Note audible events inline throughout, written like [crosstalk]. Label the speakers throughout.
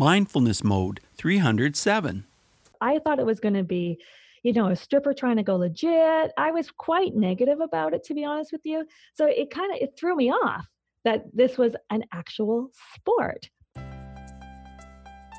Speaker 1: Mindfulness Mode 307.
Speaker 2: I thought it was going to be, you know, a stripper trying to go legit. I was quite negative about it, to be honest with you. So it kind of it threw me off that this was an actual sport.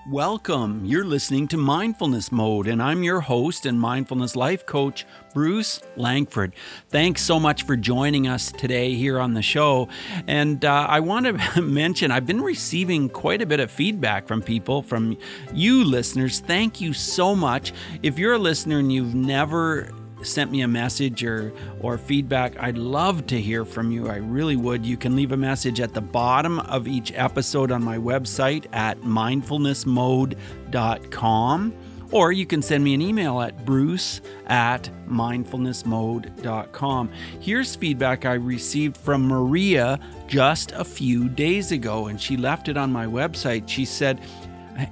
Speaker 1: Welcome. You're listening to Mindfulness Mode, and I'm your host and mindfulness life coach, Bruce Langford. Thanks so much for joining us today here on the show. And uh, I want to [laughs] mention I've been receiving quite a bit of feedback from people, from you listeners. Thank you so much. If you're a listener and you've never sent me a message or or feedback, I'd love to hear from you. I really would. You can leave a message at the bottom of each episode on my website at mindfulnessmode.com. Or you can send me an email at bruce at mindfulnessmode.com. Here's feedback I received from Maria just a few days ago, and she left it on my website. She said,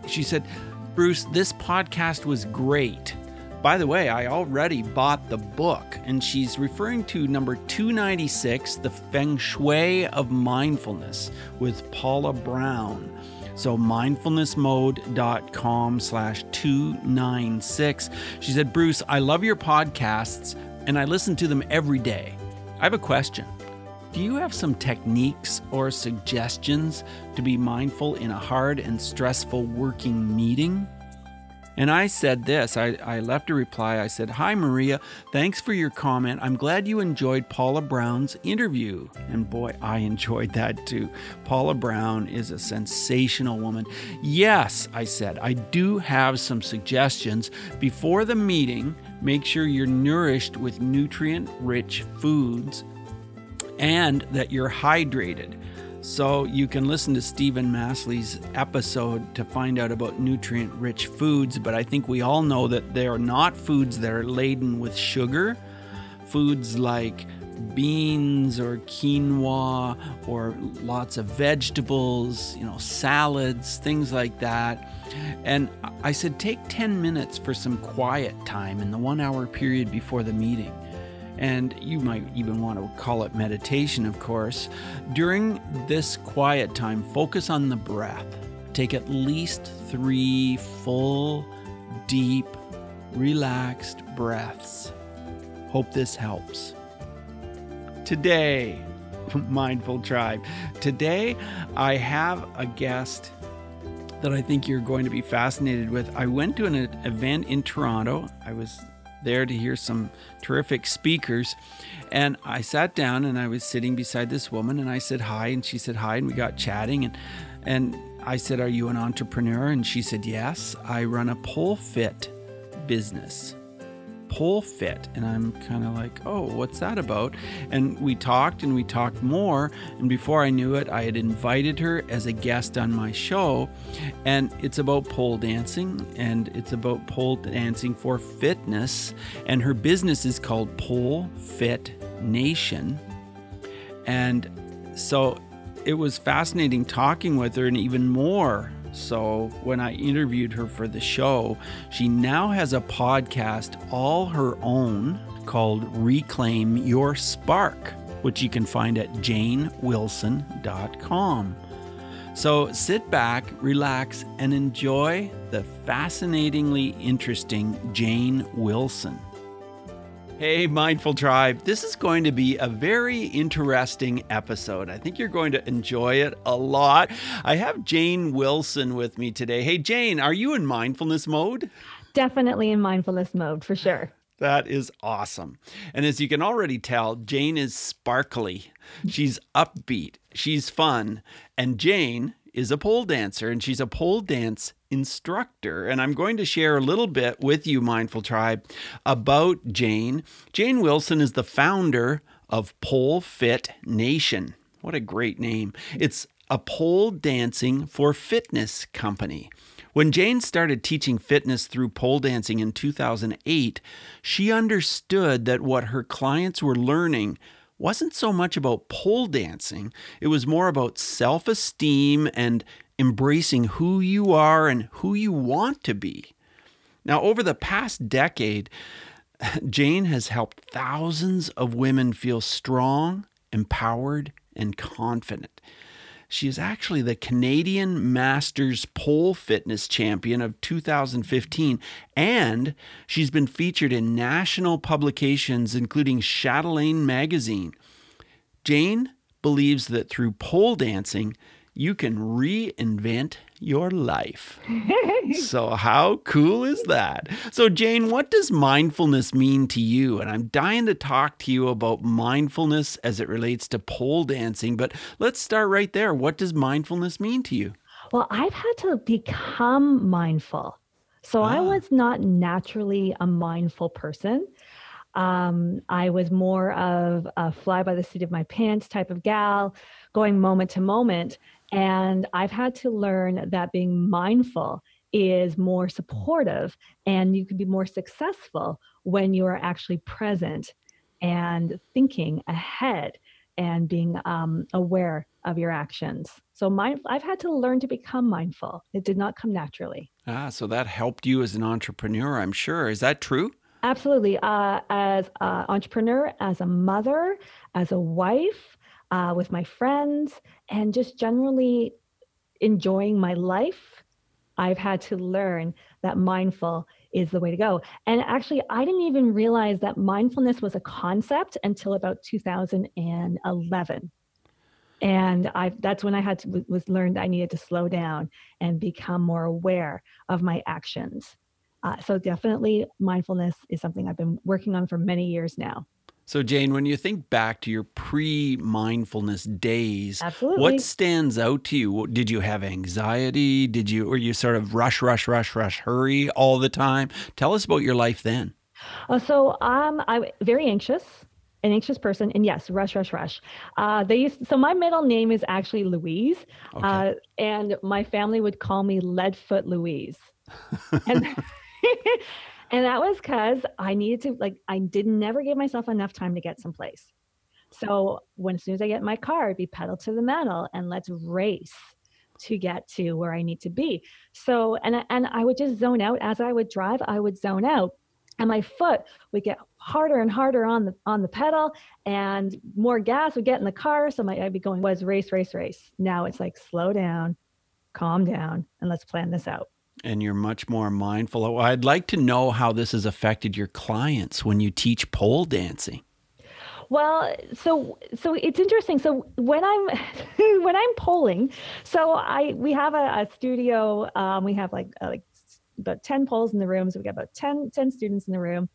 Speaker 1: she said, Bruce, this podcast was great. By the way, I already bought the book, and she's referring to number 296, The Feng Shui of Mindfulness with Paula Brown. So mindfulnessmode.com slash 296. She said, Bruce, I love your podcasts and I listen to them every day. I have a question. Do you have some techniques or suggestions to be mindful in a hard and stressful working meeting? And I said this I, I left a reply. I said, Hi, Maria. Thanks for your comment. I'm glad you enjoyed Paula Brown's interview. And boy, I enjoyed that too. Paula Brown is a sensational woman. Yes, I said, I do have some suggestions. Before the meeting, make sure you're nourished with nutrient rich foods and that you're hydrated. So you can listen to Steven Masley's episode to find out about nutrient rich foods, but I think we all know that they are not foods that are laden with sugar. Foods like beans or quinoa or lots of vegetables, you know, salads, things like that. And I said, take 10 minutes for some quiet time in the one hour period before the meeting and you might even want to call it meditation, of course. During this quiet time, focus on the breath. Take at least three full, deep, relaxed breaths. Hope this helps. Today, [laughs] Mindful Tribe, today I have a guest that I think you're going to be fascinated with. I went to an event in Toronto. I was there to hear some terrific speakers. And I sat down and I was sitting beside this woman and I said hi and she said hi and we got chatting and and I said, "Are you an entrepreneur?" and she said, "Yes, I run a pole fit business." Pole fit. And I'm kind of like, oh, what's that about? And we talked and we talked more. And before I knew it, I had invited her as a guest on my show. And it's about pole dancing and it's about pole dancing for fitness. And her business is called Pole Fit Nation. And so it was fascinating talking with her and even more so when I interviewed her for the show, she now has a podcast all her own called Reclaim Your Spark, which you can find at janewilson.com. So sit back, relax, and enjoy the fascinatingly interesting Jane Wilson. Hey, Mindful Tribe. This is going to be a very interesting episode. I think you're going to enjoy it a lot. I have Jane Wilson with me today. Hey, Jane, are you in mindfulness mode?
Speaker 2: Definitely in mindfulness mode for sure. [laughs]
Speaker 1: That is awesome. And as you can already tell, Jane is sparkly. She's upbeat. She's fun. And Jane is a pole dancer and she's a pole dance instructor. And I'm going to share a little bit with you, Mindful Tribe, about Jane. Jane Wilson is the founder of Pole Fit Nation. What a great name! It's a pole dancing for fitness company. When Jane started teaching fitness through pole dancing in 2008, she understood that what her clients were learning wasn't so much about pole dancing, it was more about self esteem and embracing who you are and who you want to be. Now, over the past decade, [laughs] Jane has helped thousands of women feel strong, empowered, and confident. She is actually the Canadian Masters Pole Fitness Champion of 2015, and she's been featured in national publications, including Chatelaine Magazine. Jane believes that through pole dancing, you can reinvent your life. [laughs] so, how cool is that? So, Jane, what does mindfulness mean to you? And I'm dying to talk to you about mindfulness as it relates to pole dancing, but let's start right there. What does mindfulness mean to you?
Speaker 2: Well, I've had to become mindful. So, ah. I was not naturally a mindful person. Um, I was more of a fly by the seat of my pants type of gal, going moment to moment. And I've had to learn that being mindful is more supportive and you can be more successful when you are actually present and thinking ahead and being um, aware of your actions. So mind, I've had to learn to become mindful. It did not come naturally.
Speaker 1: Ah, so that helped you as an entrepreneur, I'm sure. Is that true?
Speaker 2: Absolutely. Uh, as an entrepreneur, as a mother, as a wife, uh, with my friends, and just generally enjoying my life, I've had to learn that mindful is the way to go. And actually, I didn't even realize that mindfulness was a concept until about 2011 and i that's when i had to was learned i needed to slow down and become more aware of my actions. Uh, so definitely mindfulness is something i've been working on for many years now
Speaker 1: so, Jane, when you think back to your pre mindfulness days,
Speaker 2: Absolutely.
Speaker 1: what stands out to you? Did you have anxiety? Did you, were you sort of rush, rush, rush, rush, hurry all the time? Tell us about your life then.
Speaker 2: Uh, so, um, I'm very anxious an anxious person and yes rush rush rush uh, they used so my middle name is actually louise okay. uh, and my family would call me leadfoot louise [laughs] and [laughs] And that was because I needed to, like, I didn't never give myself enough time to get someplace. So when as soon as I get my car, it'd be pedal to the metal and let's race to get to where I need to be. So and and I would just zone out as I would drive. I would zone out, and my foot would get harder and harder on the on the pedal, and more gas would get in the car. So my I'd be going was race, race, race. Now it's like slow down, calm down, and let's plan this out
Speaker 1: and you're much more mindful. I'd like to know how this has affected your clients when you teach pole dancing.
Speaker 2: Well, so so it's interesting. So when I'm [laughs] when I'm polling, so I we have a, a studio. Um, we have like uh, like about ten poles in the room. So we got about 10, 10 students in the room,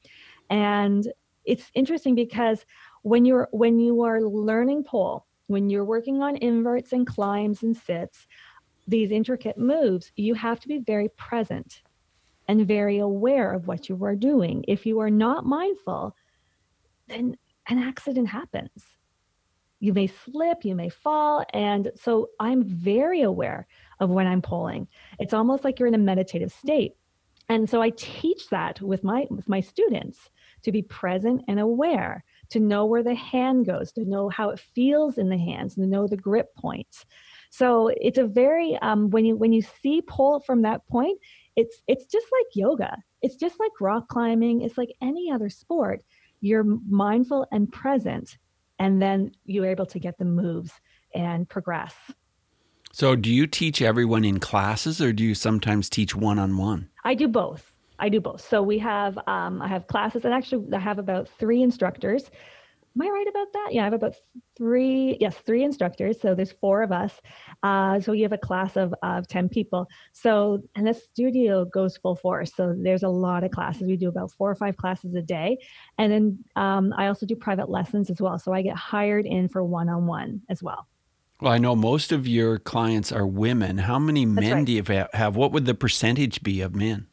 Speaker 2: and it's interesting because when you're when you are learning pole, when you're working on inverts and climbs and sits, these intricate moves, you have to be very present and very aware of what you are doing. If you are not mindful, then an accident happens. You may slip, you may fall. And so I'm very aware of when I'm pulling. It's almost like you're in a meditative state. And so I teach that with my with my students to be present and aware, to know where the hand goes, to know how it feels in the hands, to know the grip points. So it's a very um, when you when you see pole from that point, it's it's just like yoga. It's just like rock climbing. It's like any other sport. You're mindful and present, and then you're able to get the moves and progress.
Speaker 1: So, do you teach everyone in classes, or do you sometimes teach one on one?
Speaker 2: I do both. I do both. So we have um, I have classes, and actually I have about three instructors am I right about that? Yeah, I have about three, yes, three instructors. So there's four of us. Uh, so you have a class of, of 10 people. So, and the studio goes full force. So there's a lot of classes. We do about four or five classes a day. And then um, I also do private lessons as well. So I get hired in for one on one as well.
Speaker 1: Well, I know most of your clients are women. How many men right. do you have? What would the percentage be of men?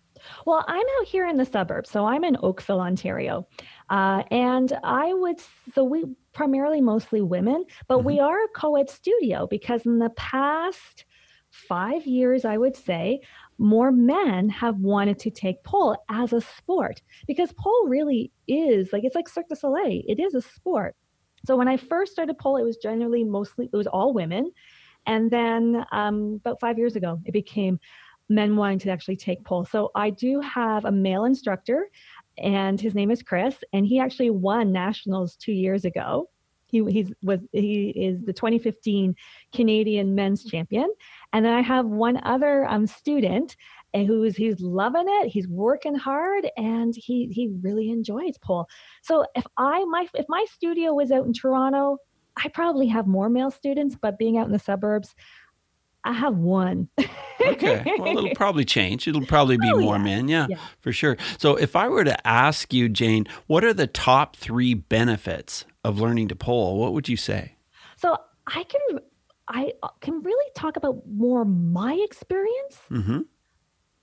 Speaker 2: Well, I'm out here in the suburbs. So I'm in Oakville, Ontario. Uh, and I would, so we primarily mostly women, but mm-hmm. we are a co ed studio because in the past five years, I would say, more men have wanted to take pole as a sport because pole really is like it's like Cirque du Soleil. It is a sport. So when I first started pole, it was generally mostly it was all women, and then um, about five years ago, it became men wanting to actually take pole. So I do have a male instructor, and his name is Chris, and he actually won nationals two years ago. He he's was he is the 2015 Canadian men's champion. And then I have one other um, student who's he's loving it. He's working hard and he he really enjoys pole. So if I my if my studio was out in Toronto, I probably have more male students, but being out in the suburbs, I have one.
Speaker 1: okay. Well, it'll [laughs] probably change. It'll probably be
Speaker 2: Oh,
Speaker 1: more
Speaker 2: yeah.
Speaker 1: men. Yeah,
Speaker 2: Yeah.
Speaker 1: for sure. So, if I were to ask you, Jane, what are the top three benefits of learning to pole? What would you say?
Speaker 2: So I can I can really talk about more my experience.
Speaker 1: Mm-hmm.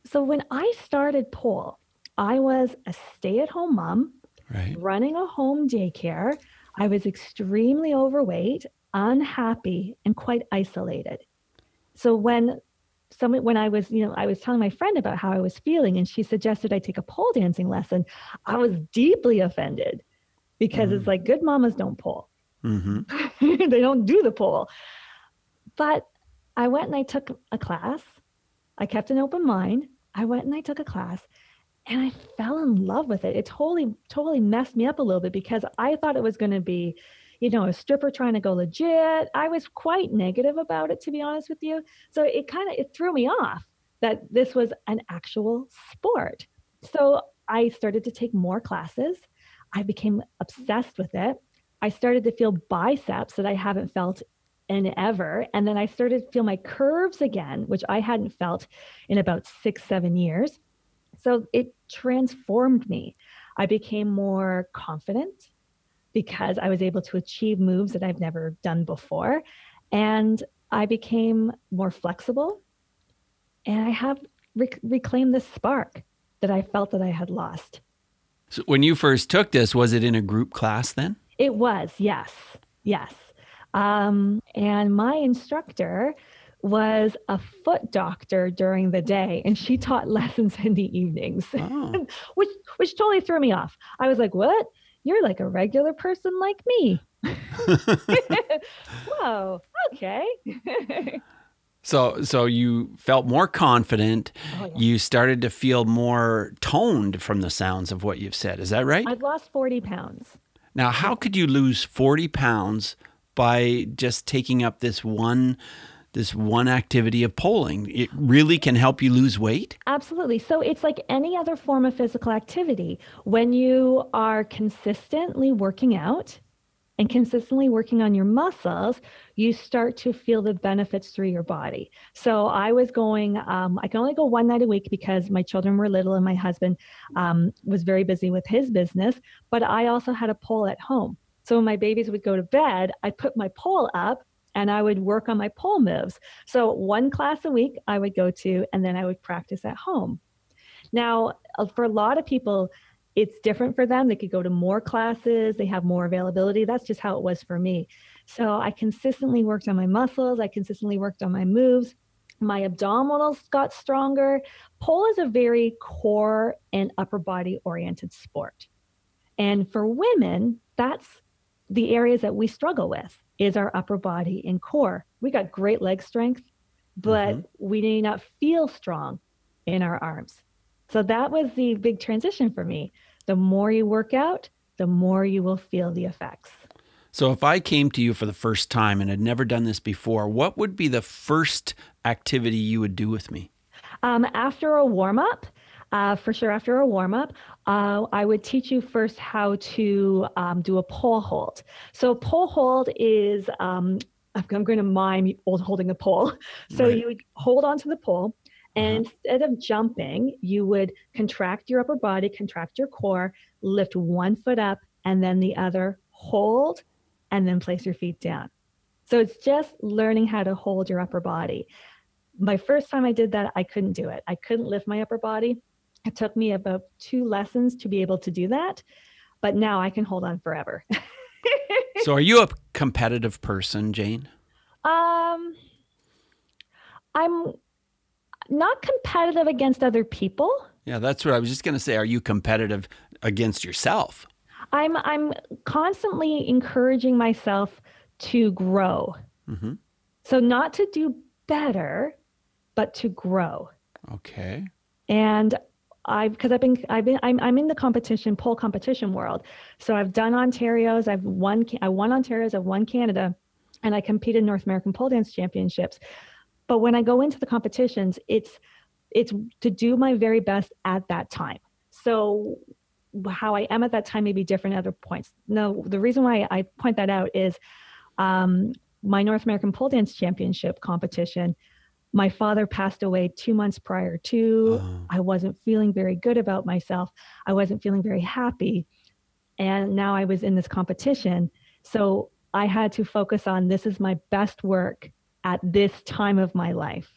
Speaker 2: So when I started pole, I was a stay-at-home mom
Speaker 1: Right.
Speaker 2: running a home daycare. I was extremely overweight, unhappy, and quite isolated. So when someone when I was, you know, I was telling my friend about how I was feeling and she suggested I take a pole dancing lesson, I was deeply offended because
Speaker 1: Mm.
Speaker 2: it's like good mamas don't pole.
Speaker 1: Mm-hmm. [laughs]
Speaker 2: they don't do the pole. But I went and I took a class. I kept an open mind. I went and I took a class and I fell in love with it. It totally, totally messed me up a little bit because I thought it was going to be, you know, a stripper trying to go legit. I was quite negative about it, to be honest with you. So it kind of it threw me off that this was an actual sport. So I started to take more classes. I became obsessed with it. I started to feel biceps that I haven't felt in ever. And then I started to feel my curves again, which I hadn't felt in about six, seven years. So it transformed me. I became more confident because I was able to achieve moves that I've never done before. And I became more flexible. And I have rec- reclaimed the spark that I felt that I had lost.
Speaker 1: So, when you first took this, was it in a group class then?
Speaker 2: It was, yes, yes. Um, and my instructor was a foot doctor during the day, and she taught [laughs] lessons in the evenings,
Speaker 1: Oh, [laughs]
Speaker 2: which which totally threw me off. I was like, "What? You're like a regular person like me." [laughs] [laughs] Whoa, okay. [laughs]
Speaker 1: so so you felt more confident.
Speaker 2: Oh, yeah.
Speaker 1: You started to feel more toned from the sounds of what you've said. Is that right?
Speaker 2: I've lost 40 pounds.
Speaker 1: Now, how could you lose 40 pounds by just taking up this one this one activity of polling? It really can help you lose weight?
Speaker 2: Absolutely. So it's like any other form of physical activity. When you are consistently working out and consistently working on your muscles, you start to feel the benefits through your body. So I was going, um, I can only go one night a week because my children were little and my husband um, was very busy with his business, but I also had a pole at home. So when my babies would go to bed, I put my pole up and I would work on my pole moves. So one class a week I would go to, and then I would practice at home. Now, uh, for a lot of people, it's different for them. They could go to more classes, they have more availability. That's just how it was for me. So I consistently worked on my muscles, I consistently worked on my moves. My abdominals got stronger. Pole is a very core and upper body oriented sport. And for women, that's the areas that we struggle with is our upper body and core. We got great leg strength, but
Speaker 1: Mhm.
Speaker 2: we may not feel strong in our arms. So that was the big transition for me. The more you work out, the more you will feel the effects.
Speaker 1: So, if I came to you for the first time and had never done this before, what would be the first activity you would do with me?
Speaker 2: Um, after a warm up, uh, for sure, after a warm up, uh, I would teach you first how to um, do a pole hold. So, pole hold is um, I'm going to mime holding a pole. [laughs] So,
Speaker 1: Right.
Speaker 2: you would hold onto the pole. And instead of jumping, you would contract your upper body, contract your core, lift one foot up, and then the other hold, and then place your feet down. So it's just learning how to hold your upper body. My first time I did that, I couldn't do it. I couldn't lift my upper body. It took me about two lessons to be able to do that. But now I can hold on forever. [laughs]
Speaker 1: So, are you a competitive person, Jane?
Speaker 2: um, I'm not competitive against other people.
Speaker 1: Yeah, that's what I was just going to say. Are you competitive against yourself?
Speaker 2: I'm I'm constantly encouraging myself to grow.
Speaker 1: hmm
Speaker 2: So not to do better, but to grow.
Speaker 1: Okay.
Speaker 2: And I've because I've been I've been I'm I'm in the competition pole competition world. So I've done Ontario's, I've won I won Ontario's, I've won Canada, and I competed in North American pole dance championships. But when I go into the competitions, it's it's to do my very best at that time. So how I am at that time may be different at other points. No, the reason why I point that out is um, my North American pole dance championship competition my father passed away two months prior to. Uh-huh. i wasn't feeling very good about myself. I wasn't feeling very happy. And now i was in this competition. So i had to focus on this is my best work at this time of my life.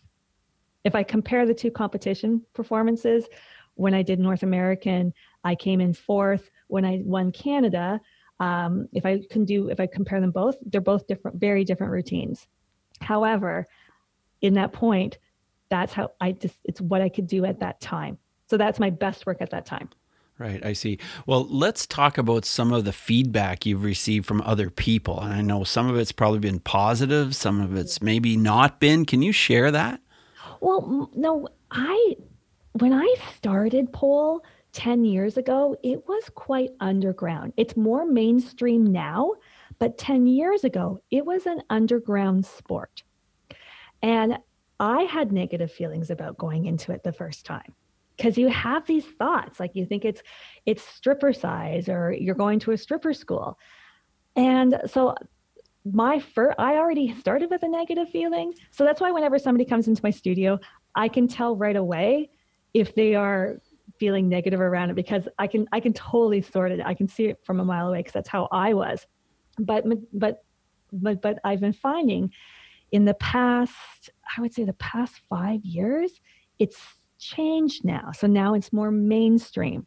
Speaker 2: If i compare the two competition performances when i did north american i came in fourth. When i won canada um, if i can do if i compare them both they're both different very different routines. However in that point, that's how I just, it's what I could do at that time. So that's my best work at that time.
Speaker 1: Right, I see. Well, let's talk about some of the feedback you've received from other people. And I know some of it's probably been positive, some of it's maybe not been. Can you share that?
Speaker 2: Well, no, I, when I started pole 10 years ago, it was quite underground. It's more mainstream now, but 10 years ago, it was an underground sport. And I had negative feelings about going into it the first time because you have these thoughts like you think it's it's strippercise or you're going to a stripper school. And so my first I already started with a negative feeling. So that's why whenever somebody comes into my studio, I can tell right away if they are feeling negative around it because I can I can totally sort it. I can see it from a mile away because that's how I was. But but but but I've been finding in the past, I would say the past five years, it's changed now. So now it's more mainstream.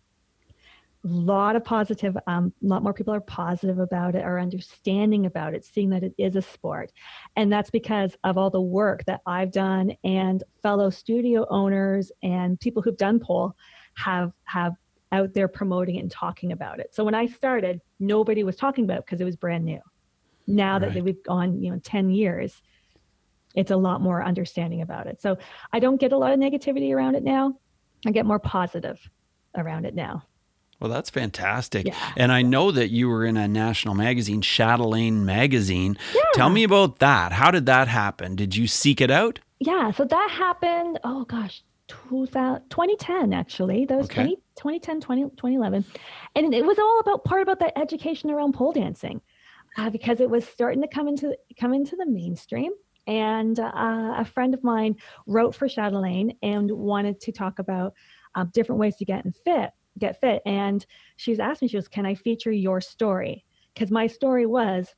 Speaker 2: A lot of positive, um, a lot more people are positive about it, are understanding about it, seeing that it is a sport. And that's because of all the work that I've done and fellow studio owners and people who've done pole have have out there promoting it and talking about it. So when I started, nobody was talking about it because it was brand new. Now right. that we've gone, you know, 10 years, it's a lot more understanding about it. So I don't get a lot of negativity around it now. I get more positive around it now.
Speaker 1: Well, that's fantastic. Yeah. And I know that you were in a national magazine, Chatelaine Magazine. Yeah. Tell me about that. How did that happen? Did you seek it out?
Speaker 2: Yeah, so that happened, oh gosh, 2010 actually. That was okay. 20, 2010, 20, 2011. And it was all about part about that education around pole dancing. Uh, because it was starting to come into come into the mainstream and uh, a friend of mine wrote for Chatelaine and wanted to talk about uh, different ways to get fit, get fit. And she's asked me, she was, "Can I feature your story?" Because my story was,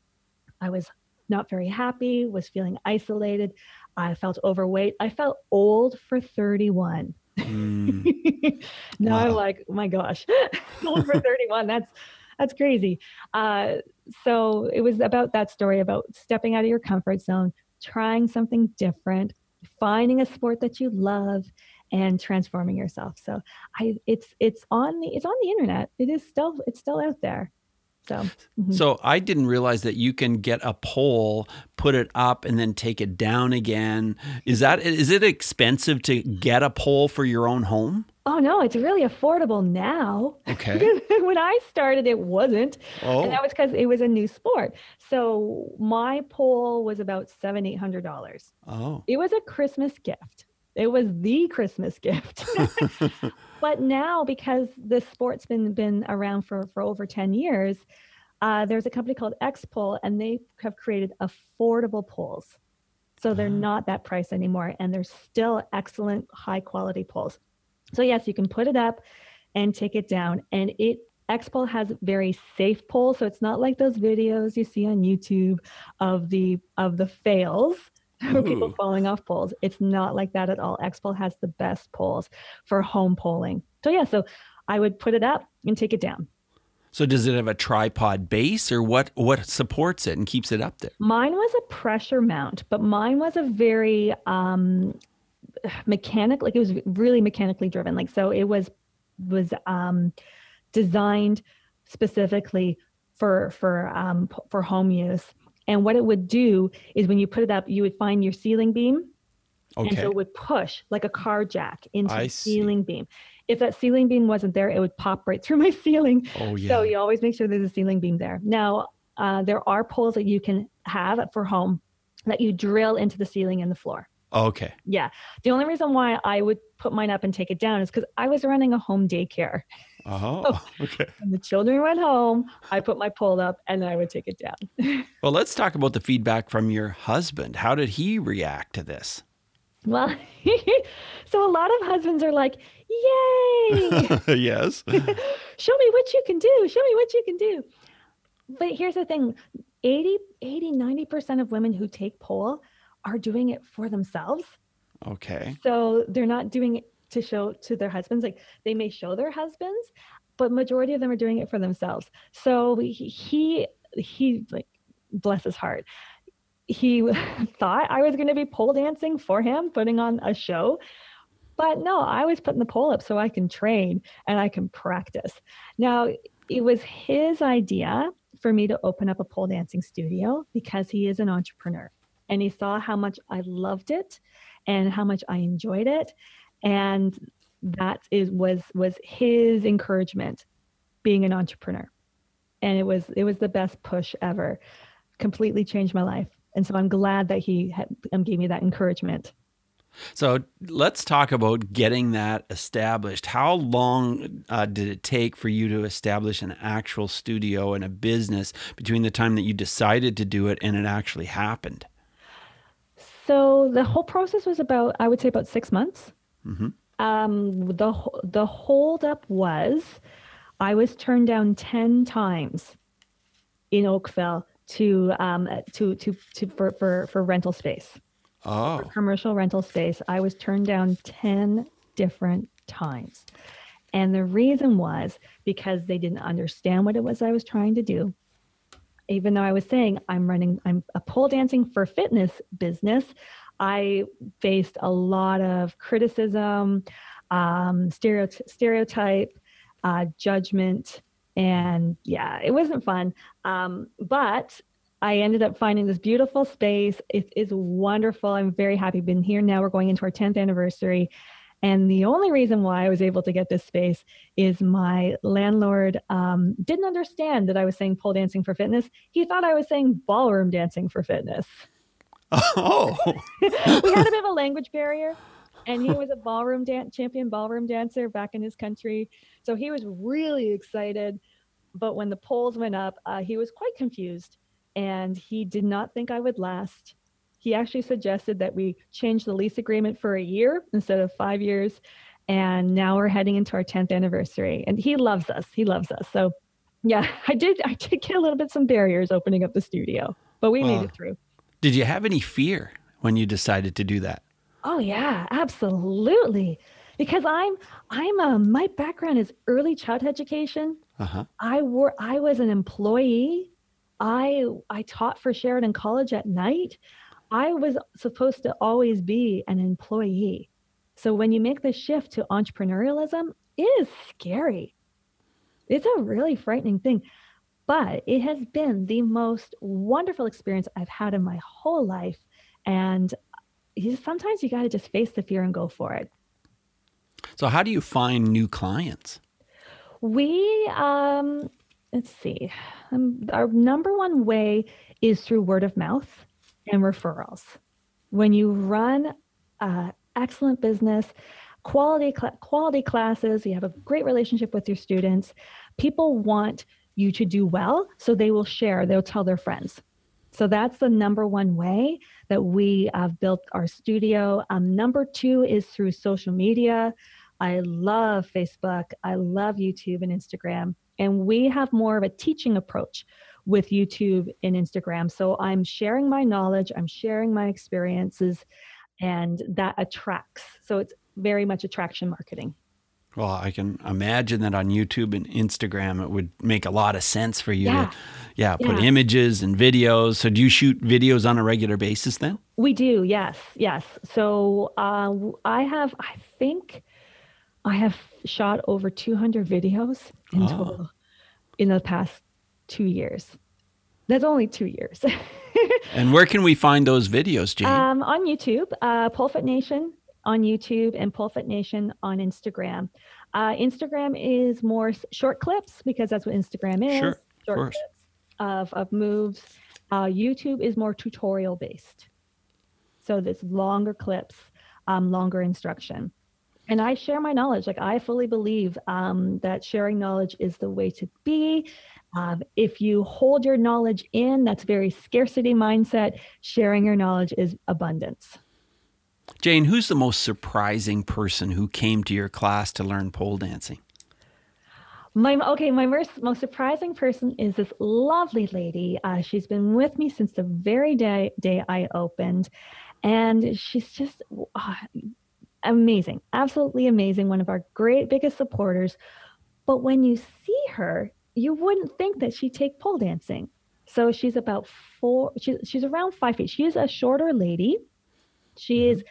Speaker 2: I was not very happy, was feeling isolated, I felt overweight, I felt old for 31. Mm. [laughs] now wow. I'm like, oh my gosh, [laughs] old for 31. That's that's crazy. Uh, so it was about that story about stepping out of your comfort zone, trying something different, finding a sport that you love and transforming yourself. So I it's it's on the it's on the internet. It is still it's still out there. So,
Speaker 1: mm-hmm. so I didn't realize that you can get a pole, put it up, and then take it down again. Is that is it expensive to get a pole for your own home?
Speaker 2: Oh no, it's really affordable now.
Speaker 1: Okay. [laughs]
Speaker 2: when I started, it wasn't, oh. and that was because it was a new sport. So my pole was about seven, eight hundred dollars.
Speaker 1: Oh.
Speaker 2: It was a Christmas gift. It was the Christmas gift. [laughs] [laughs] but now, because this sport's been been around for for over ten years, uh, there's a company called X Pole, and they have created affordable poles. So they're uh-huh. not that price anymore, and they're still excellent, high quality poles. So yes, you can put it up and take it down. And it X-Pole has very safe poles. So it's not like those videos you see on YouTube of the of the fails [laughs] or people falling off poles. It's not like that at all. X-Pole has the best poles for home polling. So yeah, so I would put it up and take it down.
Speaker 1: So does it have a tripod base or what what supports it and keeps it up there?
Speaker 2: Mine was a pressure mount, but mine was a very um mechanic like it was really mechanically driven like so it was was um designed specifically for for um for home use and what it would do is when you put it up you would find your ceiling beam And so it would push like a car jack into
Speaker 1: I
Speaker 2: the
Speaker 1: see.
Speaker 2: ceiling beam. If that ceiling beam wasn't there, it would pop right through [laughs] my ceiling.
Speaker 1: oh yeah.
Speaker 2: So you always make sure there's a ceiling beam there. Now, uh, there are poles that you can have for home that you drill into the ceiling and the floor.
Speaker 1: okay.
Speaker 2: Yeah. The only reason why I would put mine up and take it down is because I was running a home daycare. [laughs]
Speaker 1: Oh, [laughs] okay.
Speaker 2: When the children went home, I put my pole up and I would take it down. [laughs]
Speaker 1: Well, let's talk about the feedback from your husband. How did he react to this?
Speaker 2: Well, [laughs] so a lot of husbands are like, Yay!
Speaker 1: yes.
Speaker 2: show me what you can do show me what you can do but here's the thing 80 80 90% of women who take pole are doing it for themselves
Speaker 1: Okay.
Speaker 2: so they're not doing it to show to their husbands like they may show their husbands but majority of them are doing it for themselves. So he he, he like bless his heart. He [laughs] thought i was going to be pole dancing for him putting on a show but no i was putting the pole up so i can train and i can practice. Now it was his idea for me to open up a pole dancing studio because he is an entrepreneur and he saw how much i loved it and how much i enjoyed it and that is was was his encouragement being an entrepreneur. And it was it was the best push ever. Completely changed my life. And so i'm glad that he had, um, gave me that encouragement.
Speaker 1: So let's talk about getting that established. How long uh, did it take for you to establish an actual studio and a business between the time that you decided to do it and it actually happened?
Speaker 2: so the whole process was about i would say about six months
Speaker 1: hmm
Speaker 2: um, the the holdup was I was turned down ten times in Oakville to um, to to to for for, for rental space
Speaker 1: Oh,
Speaker 2: for commercial rental space. I was turned down ten different times, and the reason was because they didn't understand what it was I was trying to do. Even though I was saying I'm running, I'm a pole dancing for fitness business, I faced a lot of criticism, um, stereoty- stereotype, uh, judgment, and yeah, it wasn't fun. Um, but I ended up finding this beautiful space. It is wonderful. I'm very happy. Been here now. We're going into our 10th anniversary. And the only reason why I was able to get this space is my landlord um, didn't understand that I was saying pole dancing for fitness. He thought I was saying ballroom dancing for fitness.
Speaker 1: Oh, [laughs]
Speaker 2: we had a bit of a language barrier and he [laughs] was a ballroom dance champion ballroom dancer back in his country. So he was really excited but when the poles went up uh, he was quite confused and he did not think i would last. He actually suggested that we change the lease agreement for a year instead of five years and now we're heading into our 10th anniversary and he loves us. He loves us. So yeah [laughs] i did i did get a little bit some barriers opening up the studio but we made it through
Speaker 1: did you have any fear when you decided to do that?
Speaker 2: Oh yeah, absolutely. Because I'm I'm a my background is early childhood education.
Speaker 1: Uh huh.
Speaker 2: I were I was an employee. I I taught for Sheridan College at night. I was supposed to always be an employee. So when you make the shift to entrepreneurialism, it is scary. It's a really frightening thing. But it has been the most wonderful experience I've had in my whole life. And you, sometimes you got to just face the fear and go for it.
Speaker 1: So, how do you find new clients?
Speaker 2: We, um, let's see, um, our number one way is through word of mouth and referrals. When you run uh, excellent business, quality cl- quality classes, you have a great relationship with your students. People want you to do well, so they will share. They'll tell their friends. So that's the number one way that we have built our studio. Um, number two is through social media. I love Facebook. I love YouTube and Instagram. And we have more of a teaching approach with YouTube and Instagram. So I'm sharing my knowledge, I'm sharing my experiences, and that attracts. So it's very much attraction marketing.
Speaker 1: Well, I can imagine that on YouTube and Instagram, it would make a lot of sense for you
Speaker 2: Yeah.
Speaker 1: to, yeah, put
Speaker 2: Yeah.
Speaker 1: images and videos. So, do you shoot videos on a regular basis then?
Speaker 2: We do, yes, yes. So uh, I have, I think, I have shot over 200 videos in
Speaker 1: Oh.
Speaker 2: total in the past two years. That's only two years. [laughs]
Speaker 1: and where can we find those videos, Jane?
Speaker 2: Um, on YouTube, uh, Polefit Nation on YouTube and Polefit Nation on Instagram. Uh, Instagram is more short clips because that's what Instagram is.
Speaker 1: Sure,
Speaker 2: short
Speaker 1: of course.
Speaker 2: clips of, of moves. Uh, YouTube is more tutorial based. So there's longer clips, um, longer instruction. And I share my knowledge. Like I fully believe um, that sharing knowledge is the way to be. Um, if you hold your knowledge in, that's very scarcity mindset. Sharing your knowledge is abundance.
Speaker 1: Jane, who's the most surprising person who came to your class to learn pole dancing?
Speaker 2: My okay, my most, most surprising person is this lovely lady. Uh, she's been with me since the very day day I opened, and she's just uh, amazing, absolutely amazing. One of our great biggest supporters. But when you see her, you wouldn't think that she'd take pole dancing. So she's about four. She's she's around five feet. She is a shorter lady. She mm-hmm. is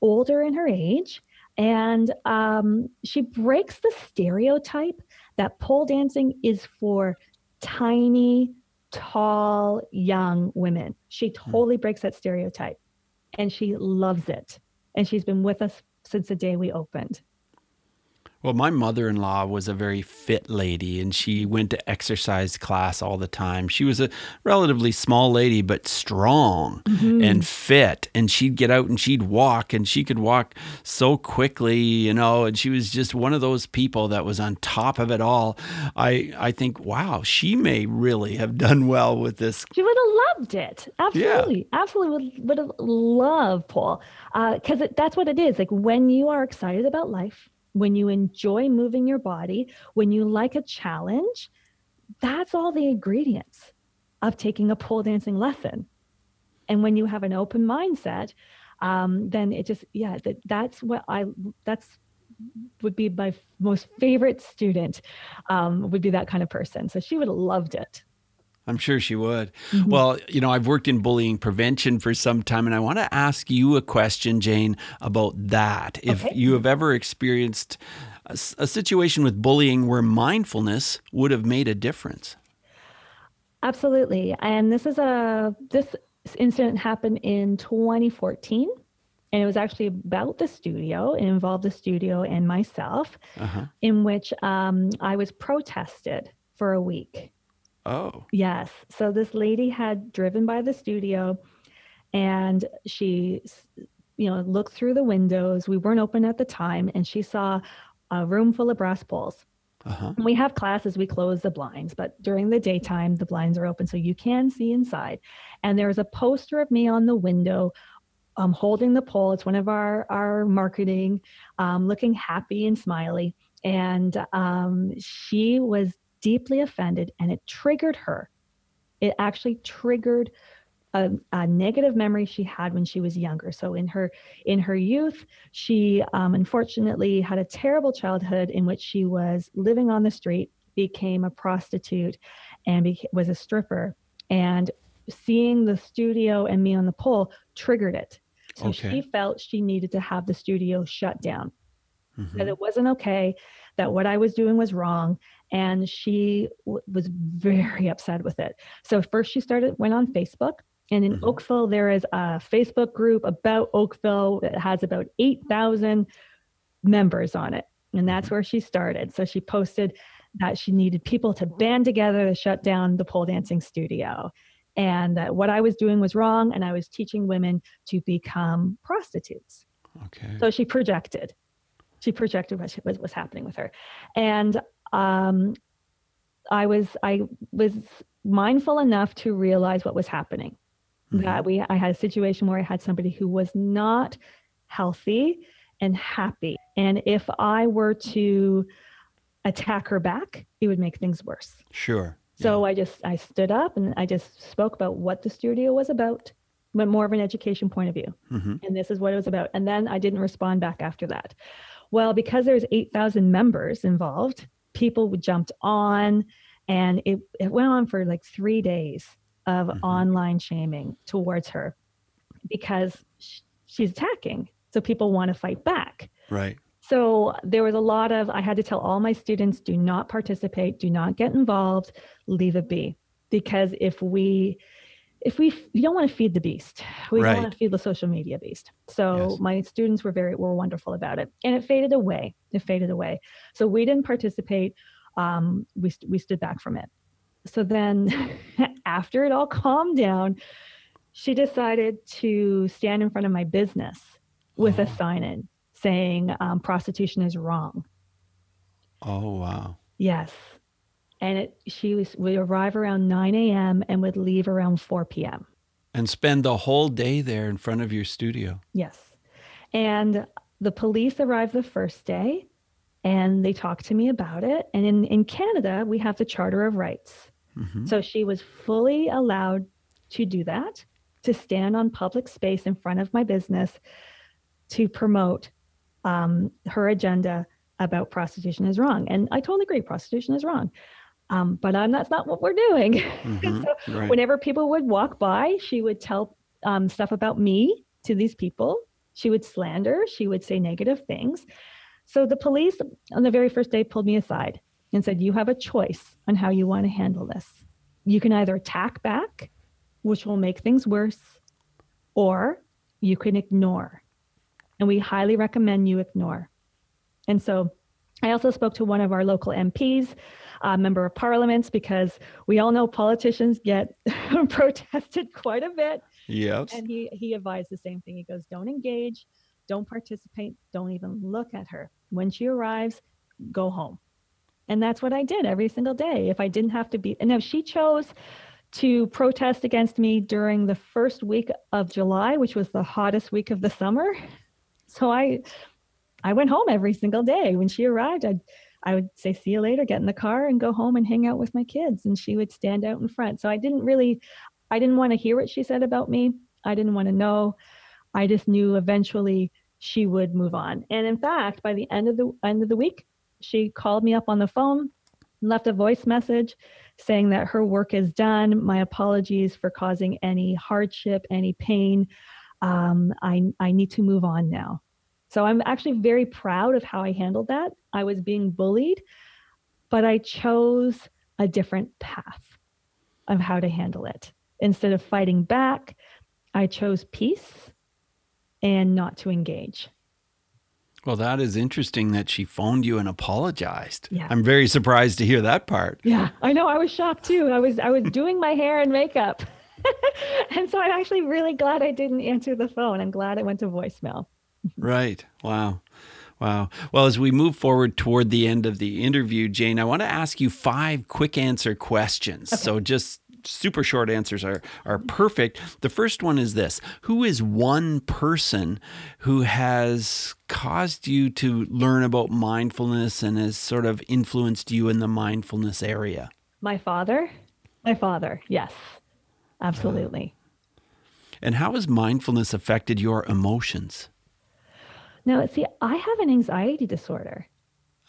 Speaker 2: older in her age, and um, she breaks the stereotype that pole dancing is for tiny, tall, young women. She hmm. totally breaks that stereotype and she loves it. And she's been with us since the day we opened.
Speaker 1: Well, my mother in law was a very fit lady and she went to exercise class all the time. She was a relatively small lady, but strong mm-hmm. and fit. And she'd get out and she'd walk and she could walk so quickly, you know, and she was just one of those people that was on top of it all. I, I think, wow, she may really have done well with this.
Speaker 2: She would have loved it. Absolutely. Yeah. Absolutely would, would have loved Paul. Because uh, that's what it is. Like when you are excited about life, when you enjoy moving your body, when you like a challenge, that's all the ingredients of taking a pole dancing lesson. And when you have an open mindset, um, then it just, yeah, that, that's what I, that's would be my most favorite student um, would be that kind of person. So she would have loved it.
Speaker 1: I'm sure she would. Mm-hmm. Well, you know, I've worked in bullying prevention for some time, and I want to ask you a question, Jane, about that. If you have ever experienced a, a situation with bullying where mindfulness would have made a difference.
Speaker 2: Absolutely. And this is a this incident happened in 2014 and it was actually about the studio. It involved the studio and myself, uh-huh. in which um, I was protested for a week.
Speaker 1: Oh.
Speaker 2: Yes. So this lady had driven by the studio and she you know looked through the windows. We weren't open at the time and she saw a room full of brass poles. Uh-huh. we have classes, we close the blinds, but during the daytime, the blinds are open so you can see inside. And there was a poster of me on the window um, holding the pole. It's one of our, our marketing, um, looking happy and smiley. And um, she was deeply offended and it triggered her. It actually triggered a, a, negative memory she had when she was younger. So in her in her youth, she um, unfortunately had a terrible childhood in which she was living on the street, became a prostitute, and beca- was a stripper. And seeing the studio and me on the pole triggered it. So okay. she felt she needed to have the studio shut down. Mm-hmm. That it wasn't okay, that what I was doing was wrong, and she w- was very [laughs] upset with it. So first she started went on Facebook and in mm-hmm. Oakville there is a Facebook group about Oakville that has about 8,000 members on it. And that's mm-hmm. where she started. So she posted that she needed people to band together to shut down the pole dancing studio and that what I was doing was wrong and I was teaching women to become prostitutes.
Speaker 1: Okay.
Speaker 2: So she projected. She projected what was happening with her. And um, I was I was mindful enough to realize what was happening. Mm-hmm. That we I had a situation where I had somebody who was not healthy and happy, and if I were to attack her back, it would make things worse.
Speaker 1: Sure.
Speaker 2: So yeah. I just I stood up and I just spoke about what the studio was about, but more of an education point of view. Mm-hmm. And this is what it was about. And then I didn't respond back after that. Well, because there's 8,000 members involved, people jumped on and it, it went on for like three days of mm-hmm. online shaming towards her because she's attacking so people want to fight back.
Speaker 1: Right.
Speaker 2: So there was a lot of i had to tell all my students do not participate do not get involved leave it be. Because if we if we you don't want to feed the beast we
Speaker 1: Right.
Speaker 2: don't want to feed the social media beast so
Speaker 1: Yes.
Speaker 2: my students were very were wonderful about it and it faded away it faded away so we didn't participate um, we, we stood back from it so then [laughs] after it all calmed down she decided to stand in front of my business with a
Speaker 1: Oh.
Speaker 2: sign in saying um, prostitution is wrong
Speaker 1: Oh, wow.
Speaker 2: Yes. And it, she was, would arrive around 9 a.m. and would leave around 4 p.m.
Speaker 1: And spend the whole day there in front of your studio.
Speaker 2: Yes. And the police arrived the first day and they talked to me about it. And in, in Canada, we have the Charter of Rights.
Speaker 1: Mhm.
Speaker 2: So she was fully allowed to do that, to stand on public space in front of my business to promote um, her agenda about prostitution is wrong. And I totally agree, prostitution is wrong. Um, but um, that's not what we're doing. [laughs]
Speaker 1: Mhm.
Speaker 2: So
Speaker 1: Right.
Speaker 2: whenever people would walk by, she would tell um, stuff about me to these people. She would slander, she would say negative things. So the police on the very first day pulled me aside and said, You have a choice on how you want to handle this. You can either attack back, which will make things worse, or you can ignore. And we highly recommend you ignore. And so I also spoke to one of our local MPs, a member of parliaments, because we all know politicians get [laughs] protested quite a bit.
Speaker 1: Yes.
Speaker 2: And he, he advised the same thing. He goes, don't engage, don't participate, don't even look at her. When she arrives, go home. And that's what I did every single day. If I didn't have to be, and if she chose to protest against me during the first week of July, which was the hottest week of the summer. [laughs] So I, I went home every single day. When she arrived, I'd, I would say, see you later, get in the car and go home and hang out with my kids. And she would stand out in front. So I didn't really, I didn't want to hear what she said about me. I didn't want to know. I just knew eventually she would move on. And in fact, by the end of the end of the week, she called me up on the phone, left a voice message saying that her work is done. My apologies for causing any hardship, any pain. Um, I, I need to move on now. So I'm actually very proud of how I handled that. I was being bullied, but I chose a different path of how to handle it. Instead of fighting back, I chose peace and not to engage.
Speaker 1: Well, that is interesting that she phoned you and apologized.
Speaker 2: Yeah.
Speaker 1: I'm very surprised to hear that part.
Speaker 2: Yeah, I know. I was shocked too. I was I was doing my hair and makeup. [laughs] and so I'm actually really glad I didn't answer the phone. I'm glad it went to voicemail.
Speaker 1: Right. Wow. Wow. Well, as we move forward toward the end of the interview, Jane, I want to ask you five quick answer questions. So just super short answers are are perfect. The first one is this. Who is one person who has caused you to learn about mindfulness and has sort of influenced you in the mindfulness area?
Speaker 2: My father, my father, yes, absolutely.
Speaker 1: Uh, and how has mindfulness affected your emotions?
Speaker 2: Now, see, I have an anxiety disorder,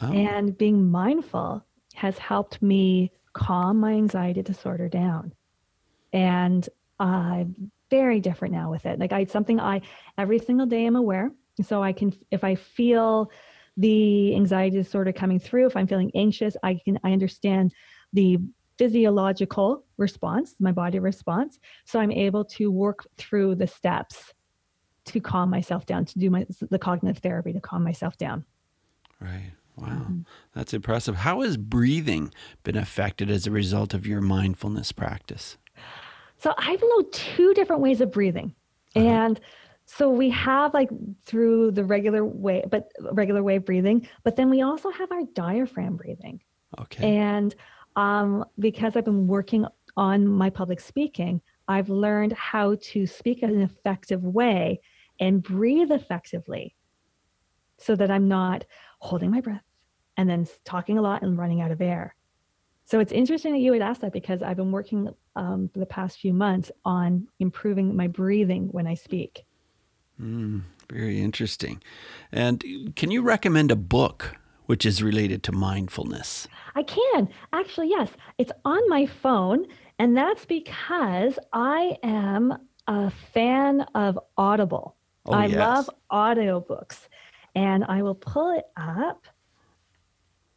Speaker 1: Oh,
Speaker 2: and being mindful has helped me calm my anxiety disorder down. And I'm very different now with it. Like I something I every single day I'm aware. So I can if I feel the anxiety disorder coming through, if I'm feeling anxious, I can I understand the physiological response, my body response. So I'm able to work through the steps to calm myself down, to do my the cognitive therapy to calm myself down.
Speaker 1: right. Wow.
Speaker 2: Mm-hmm.
Speaker 1: That's impressive. How has breathing been affected as a result of your mindfulness practice?
Speaker 2: So I know two different ways of breathing.
Speaker 1: Uh-huh.
Speaker 2: And so we have like through the regular way, but regular way of breathing, but then we also have our diaphragm breathing.
Speaker 1: Okay.
Speaker 2: And um, because I've been working on my public speaking, I've learned how to speak in an effective way and breathe effectively so that I'm not holding my breath and then talking a lot and running out of air. So it's interesting that you would ask that because I've been working um, for the past few months on improving my breathing when I speak.
Speaker 1: Mm, very interesting. And can you recommend a book which is related to mindfulness?
Speaker 2: I can actually, yes. It's on my phone, and that's because I am a fan of Audible.
Speaker 1: Oh,
Speaker 2: I
Speaker 1: yes.
Speaker 2: love audiobooks, and I will pull it up.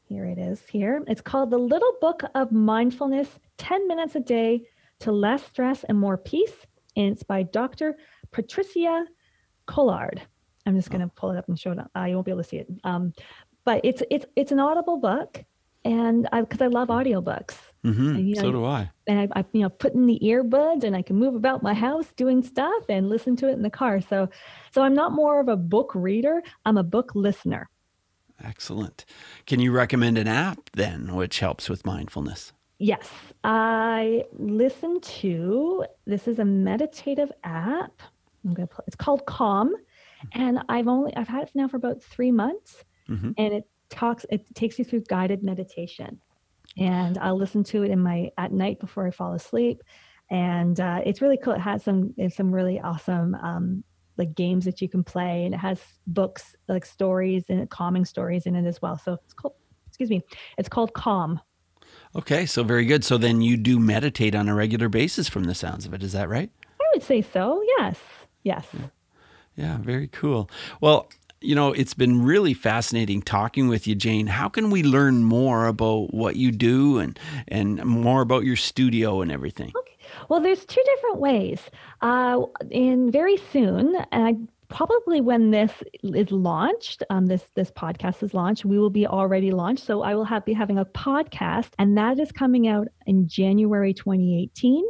Speaker 2: Here it is here. It's called The Little Book of Mindfulness 10 Minutes a Day to Less Stress and More Peace. And it's by Dr. Patricia Collard. I'm just going to pull it up and show it. Uh, you won't be able to see it. Um, but it's it's it's an audible book, and I because I love audiobooks.
Speaker 1: Mm-hmm.
Speaker 2: And, you
Speaker 1: so do I.
Speaker 2: And I, I, you know, put in the earbuds, and I can move about my house doing stuff and listen to it in the car. So, so I'm not more of a book reader. I'm a book listener.
Speaker 1: Excellent. Can you recommend an app then, which helps with mindfulness?
Speaker 2: Yes, I listen to. This is a meditative app. I'm gonna. Put, it's called Calm, and I've only I've had it now for about three months, mm-hmm. and it talks. It takes you through guided meditation, and I'll listen to it in my at night before I fall asleep, and uh, it's really cool. It has some some really awesome um, like games that you can play. And it has books like stories and calming stories in it as well. So it's called excuse me. It's called calm.
Speaker 1: Okay. So very good. So then you do meditate on a regular basis from the sounds of it. Is that right?
Speaker 2: I would say so. Yes. Yes.
Speaker 1: Yeah, yeah. Very cool. Well you know, it's been really fascinating talking with you, Jane. How can we learn more about what you do and and more about your studio and everything?
Speaker 2: Okay. Well, there's two different ways. Uh, in very soon, and I probably when this is launched, um, this this podcast is launched, we will be already launched. So I will have be having a podcast, and that is coming out in January 2018.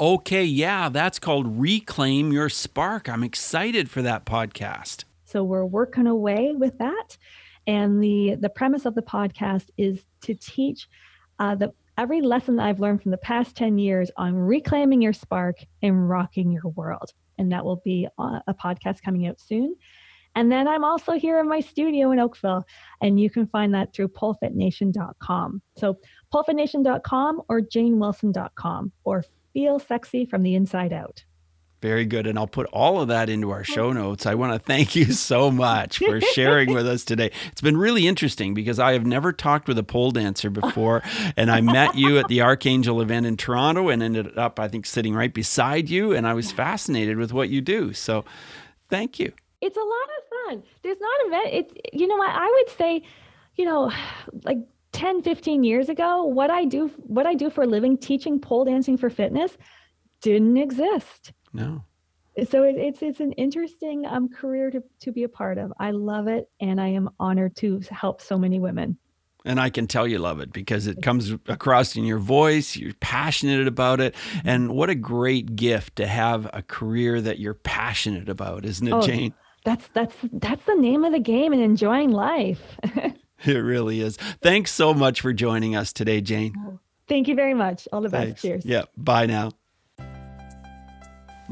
Speaker 1: Okay, yeah, that's called Reclaim Your Spark. I'm excited for that podcast.
Speaker 2: So we're working away with that, and the the premise of the podcast is to teach uh, the every lesson that I've learned from the past 10 years on reclaiming your spark and rocking your world. And that will be a podcast coming out soon. And then I'm also here in my studio in Oakville, and you can find that through polefitnation.com. So polefitnation.com or janewilson.com or feel sexy from the inside out.
Speaker 1: Very good. And I'll put all of that into our show notes. I want to thank you [laughs] so much for sharing with us today. It's been really interesting because I have never talked with a pole dancer before. [laughs] And I met you at the Archangel event in Toronto and ended up, I think, sitting right beside you. And I was fascinated with what you do. So thank you.
Speaker 2: It's a lot of fun. There's not a event. It, you know, I, I would say, you know, [sighs] like 10, 15 years ago, what I do, what I do for a living, teaching pole dancing for fitness, didn't exist.
Speaker 1: No.
Speaker 2: So it, it's it's an interesting um, career to, to be a part of. I love it, and I am honored to help so many women.
Speaker 1: And I can tell you love it because it comes across in your voice. You're passionate about it. Mm-hmm. And what a great gift to have a career that you're passionate about, isn't it, oh, Jane?
Speaker 2: That's that's that's the name of the game and enjoying life. [laughs]
Speaker 1: it really is. Thanks so much for joining us today, Jane. Oh,
Speaker 2: thank you very much. All the Thanks. best. Cheers.
Speaker 1: Yeah. Bye now.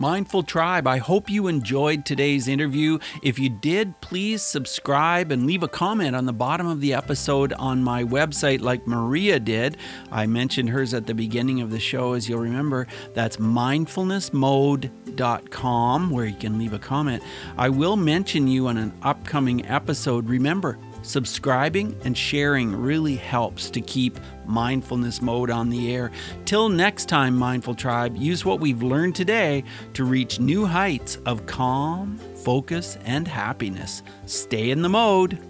Speaker 1: Mindful Tribe, I hope you enjoyed today's interview. If you did, please subscribe and leave a comment on the bottom of the episode on my website, like Maria did. I mentioned hers at the beginning of the show, as you'll remember. That's mindfulnessmode.com, where you can leave a comment. I will mention you on an upcoming episode. Remember, Subscribing and sharing really helps to keep mindfulness mode on the air. Till next time, Mindful Tribe, use what we've learned today to reach new heights of calm, focus, and happiness. Stay in the mode.